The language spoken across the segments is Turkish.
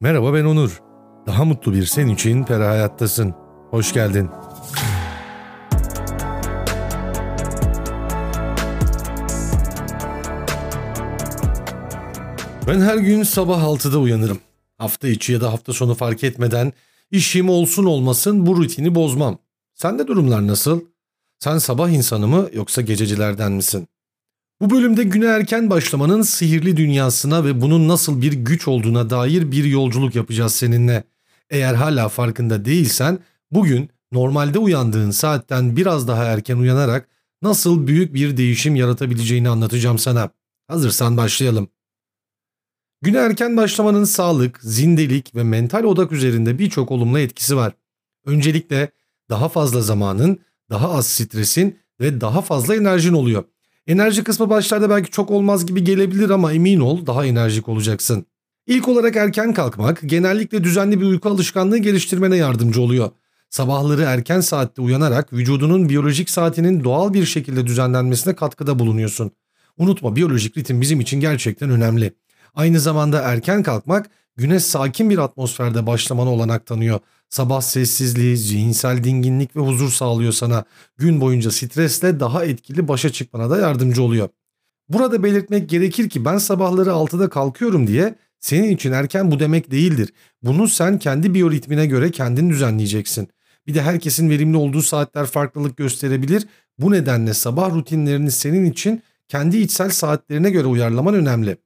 Merhaba ben Onur. Daha mutlu bir sen için Pera Hayattasın. Hoş geldin. Ben her gün sabah 6'da uyanırım. Hafta içi ya da hafta sonu fark etmeden işim olsun olmasın bu rutini bozmam. Sende durumlar nasıl? Sen sabah insanı mı yoksa gececilerden misin? Bu bölümde güne erken başlamanın sihirli dünyasına ve bunun nasıl bir güç olduğuna dair bir yolculuk yapacağız seninle. Eğer hala farkında değilsen bugün normalde uyandığın saatten biraz daha erken uyanarak nasıl büyük bir değişim yaratabileceğini anlatacağım sana. Hazırsan başlayalım. Güne erken başlamanın sağlık, zindelik ve mental odak üzerinde birçok olumlu etkisi var. Öncelikle daha fazla zamanın, daha az stresin ve daha fazla enerjin oluyor. Enerji kısmı başlarda belki çok olmaz gibi gelebilir ama emin ol daha enerjik olacaksın. İlk olarak erken kalkmak genellikle düzenli bir uyku alışkanlığı geliştirmene yardımcı oluyor. Sabahları erken saatte uyanarak vücudunun biyolojik saatinin doğal bir şekilde düzenlenmesine katkıda bulunuyorsun. Unutma biyolojik ritim bizim için gerçekten önemli. Aynı zamanda erken kalkmak güne sakin bir atmosferde başlamana olanak tanıyor. Sabah sessizliği, zihinsel dinginlik ve huzur sağlıyor sana. Gün boyunca stresle daha etkili başa çıkmana da yardımcı oluyor. Burada belirtmek gerekir ki ben sabahları 6'da kalkıyorum diye senin için erken bu demek değildir. Bunu sen kendi biyoritmine göre kendin düzenleyeceksin. Bir de herkesin verimli olduğu saatler farklılık gösterebilir. Bu nedenle sabah rutinlerini senin için kendi içsel saatlerine göre uyarlaman önemli.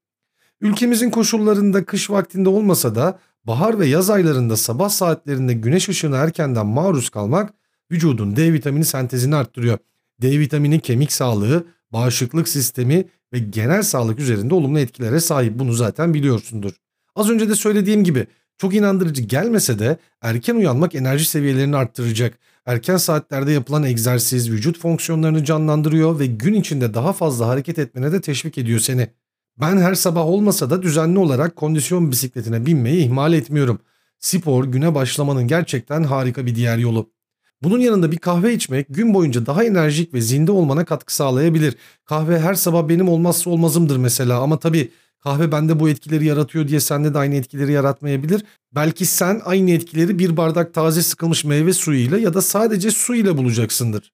Ülkemizin koşullarında kış vaktinde olmasa da bahar ve yaz aylarında sabah saatlerinde güneş ışığına erkenden maruz kalmak vücudun D vitamini sentezini arttırıyor. D vitamini kemik sağlığı, bağışıklık sistemi ve genel sağlık üzerinde olumlu etkilere sahip. Bunu zaten biliyorsundur. Az önce de söylediğim gibi çok inandırıcı gelmese de erken uyanmak enerji seviyelerini arttıracak. Erken saatlerde yapılan egzersiz vücut fonksiyonlarını canlandırıyor ve gün içinde daha fazla hareket etmene de teşvik ediyor seni. Ben her sabah olmasa da düzenli olarak kondisyon bisikletine binmeyi ihmal etmiyorum. Spor güne başlamanın gerçekten harika bir diğer yolu. Bunun yanında bir kahve içmek gün boyunca daha enerjik ve zinde olmana katkı sağlayabilir. Kahve her sabah benim olmazsa olmazımdır mesela ama tabii kahve bende bu etkileri yaratıyor diye sende de aynı etkileri yaratmayabilir. Belki sen aynı etkileri bir bardak taze sıkılmış meyve suyuyla ya da sadece su ile bulacaksındır.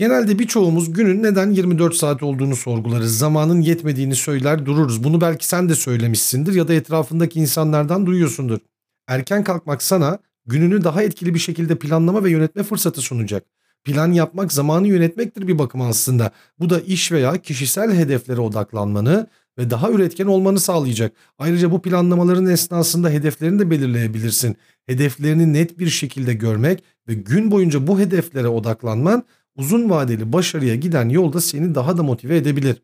Genelde birçoğumuz günün neden 24 saat olduğunu sorgularız. Zamanın yetmediğini söyler dururuz. Bunu belki sen de söylemişsindir ya da etrafındaki insanlardan duyuyorsundur. Erken kalkmak sana gününü daha etkili bir şekilde planlama ve yönetme fırsatı sunacak. Plan yapmak zamanı yönetmektir bir bakıma aslında. Bu da iş veya kişisel hedeflere odaklanmanı ve daha üretken olmanı sağlayacak. Ayrıca bu planlamaların esnasında hedeflerini de belirleyebilirsin. Hedeflerini net bir şekilde görmek ve gün boyunca bu hedeflere odaklanman uzun vadeli başarıya giden yolda seni daha da motive edebilir.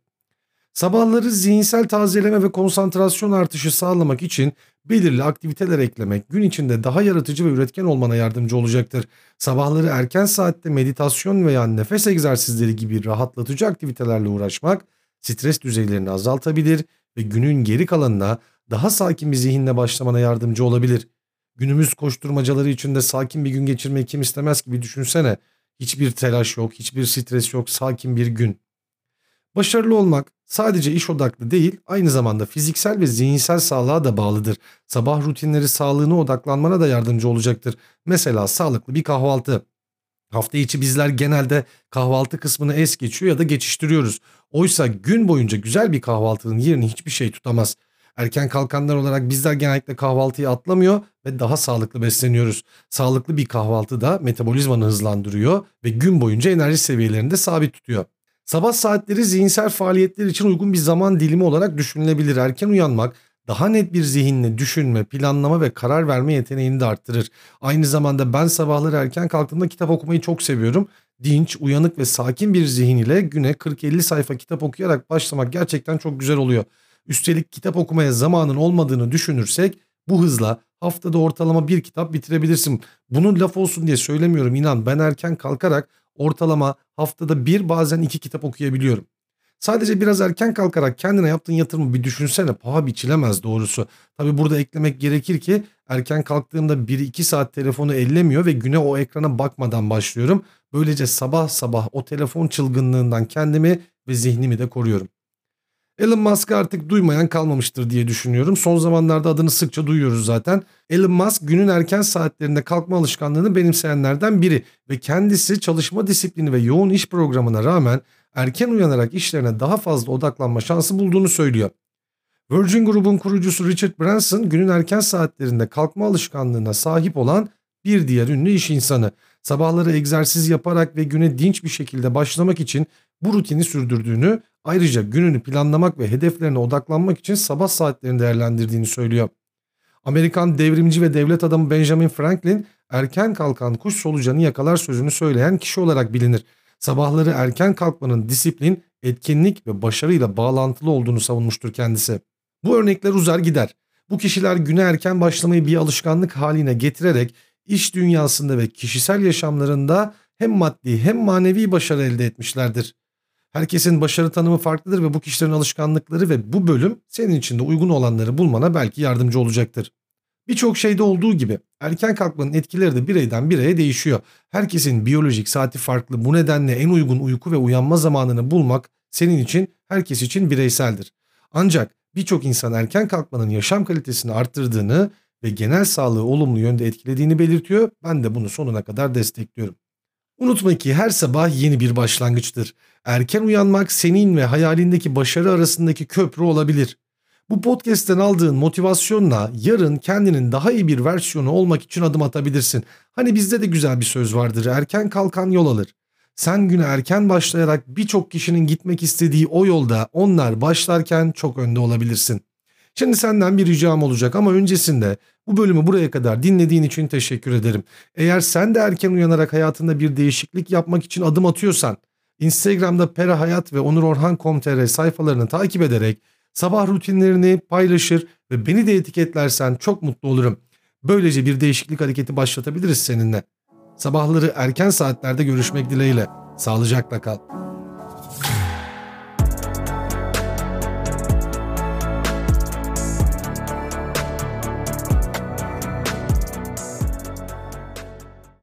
Sabahları zihinsel tazeleme ve konsantrasyon artışı sağlamak için belirli aktiviteler eklemek gün içinde daha yaratıcı ve üretken olmana yardımcı olacaktır. Sabahları erken saatte meditasyon veya nefes egzersizleri gibi rahatlatıcı aktivitelerle uğraşmak stres düzeylerini azaltabilir ve günün geri kalanına daha sakin bir zihinle başlamana yardımcı olabilir. Günümüz koşturmacaları içinde sakin bir gün geçirmeyi kim istemez gibi düşünsene. Hiçbir telaş yok, hiçbir stres yok, sakin bir gün. Başarılı olmak sadece iş odaklı değil, aynı zamanda fiziksel ve zihinsel sağlığa da bağlıdır. Sabah rutinleri sağlığına odaklanmana da yardımcı olacaktır. Mesela sağlıklı bir kahvaltı. Hafta içi bizler genelde kahvaltı kısmını es geçiyor ya da geçiştiriyoruz. Oysa gün boyunca güzel bir kahvaltının yerini hiçbir şey tutamaz. Erken kalkanlar olarak bizler genellikle kahvaltıyı atlamıyor ve daha sağlıklı besleniyoruz. Sağlıklı bir kahvaltı da metabolizmanı hızlandırıyor ve gün boyunca enerji seviyelerini de sabit tutuyor. Sabah saatleri zihinsel faaliyetler için uygun bir zaman dilimi olarak düşünülebilir. Erken uyanmak daha net bir zihinle düşünme, planlama ve karar verme yeteneğini de arttırır. Aynı zamanda ben sabahları erken kalktığımda kitap okumayı çok seviyorum. Dinç, uyanık ve sakin bir zihin ile güne 40-50 sayfa kitap okuyarak başlamak gerçekten çok güzel oluyor. Üstelik kitap okumaya zamanın olmadığını düşünürsek bu hızla haftada ortalama bir kitap bitirebilirsin. Bunun laf olsun diye söylemiyorum inan ben erken kalkarak ortalama haftada bir bazen iki kitap okuyabiliyorum. Sadece biraz erken kalkarak kendine yaptığın yatırımı bir düşünsene paha biçilemez doğrusu. Tabi burada eklemek gerekir ki erken kalktığımda 1-2 saat telefonu ellemiyor ve güne o ekrana bakmadan başlıyorum. Böylece sabah sabah o telefon çılgınlığından kendimi ve zihnimi de koruyorum. Elon Musk'ı artık duymayan kalmamıştır diye düşünüyorum. Son zamanlarda adını sıkça duyuyoruz zaten. Elon Musk günün erken saatlerinde kalkma alışkanlığını benimseyenlerden biri ve kendisi çalışma disiplini ve yoğun iş programına rağmen erken uyanarak işlerine daha fazla odaklanma şansı bulduğunu söylüyor. Virgin Group'un kurucusu Richard Branson günün erken saatlerinde kalkma alışkanlığına sahip olan bir diğer ünlü iş insanı. Sabahları egzersiz yaparak ve güne dinç bir şekilde başlamak için bu rutini sürdürdüğünü, ayrıca gününü planlamak ve hedeflerine odaklanmak için sabah saatlerini değerlendirdiğini söylüyor. Amerikan devrimci ve devlet adamı Benjamin Franklin, erken kalkan kuş solucanı yakalar sözünü söyleyen kişi olarak bilinir. Sabahları erken kalkmanın disiplin, etkinlik ve başarıyla bağlantılı olduğunu savunmuştur kendisi. Bu örnekler uzar gider. Bu kişiler güne erken başlamayı bir alışkanlık haline getirerek iş dünyasında ve kişisel yaşamlarında hem maddi hem manevi başarı elde etmişlerdir. Herkesin başarı tanımı farklıdır ve bu kişilerin alışkanlıkları ve bu bölüm senin için de uygun olanları bulmana belki yardımcı olacaktır. Birçok şeyde olduğu gibi erken kalkmanın etkileri de bireyden bireye değişiyor. Herkesin biyolojik saati farklı. Bu nedenle en uygun uyku ve uyanma zamanını bulmak senin için herkes için bireyseldir. Ancak birçok insan erken kalkmanın yaşam kalitesini arttırdığını ve genel sağlığı olumlu yönde etkilediğini belirtiyor. Ben de bunu sonuna kadar destekliyorum. Unutma ki her sabah yeni bir başlangıçtır. Erken uyanmak senin ve hayalindeki başarı arasındaki köprü olabilir. Bu podcast'ten aldığın motivasyonla yarın kendinin daha iyi bir versiyonu olmak için adım atabilirsin. Hani bizde de güzel bir söz vardır. Erken kalkan yol alır. Sen güne erken başlayarak birçok kişinin gitmek istediği o yolda onlar başlarken çok önde olabilirsin. Şimdi senden bir ricam olacak ama öncesinde bu bölümü buraya kadar dinlediğin için teşekkür ederim. Eğer sen de erken uyanarak hayatında bir değişiklik yapmak için adım atıyorsan Instagram'da Pera Hayat ve Onur Orhan.com.tr sayfalarını takip ederek sabah rutinlerini paylaşır ve beni de etiketlersen çok mutlu olurum. Böylece bir değişiklik hareketi başlatabiliriz seninle. Sabahları erken saatlerde görüşmek dileğiyle. Sağlıcakla kal.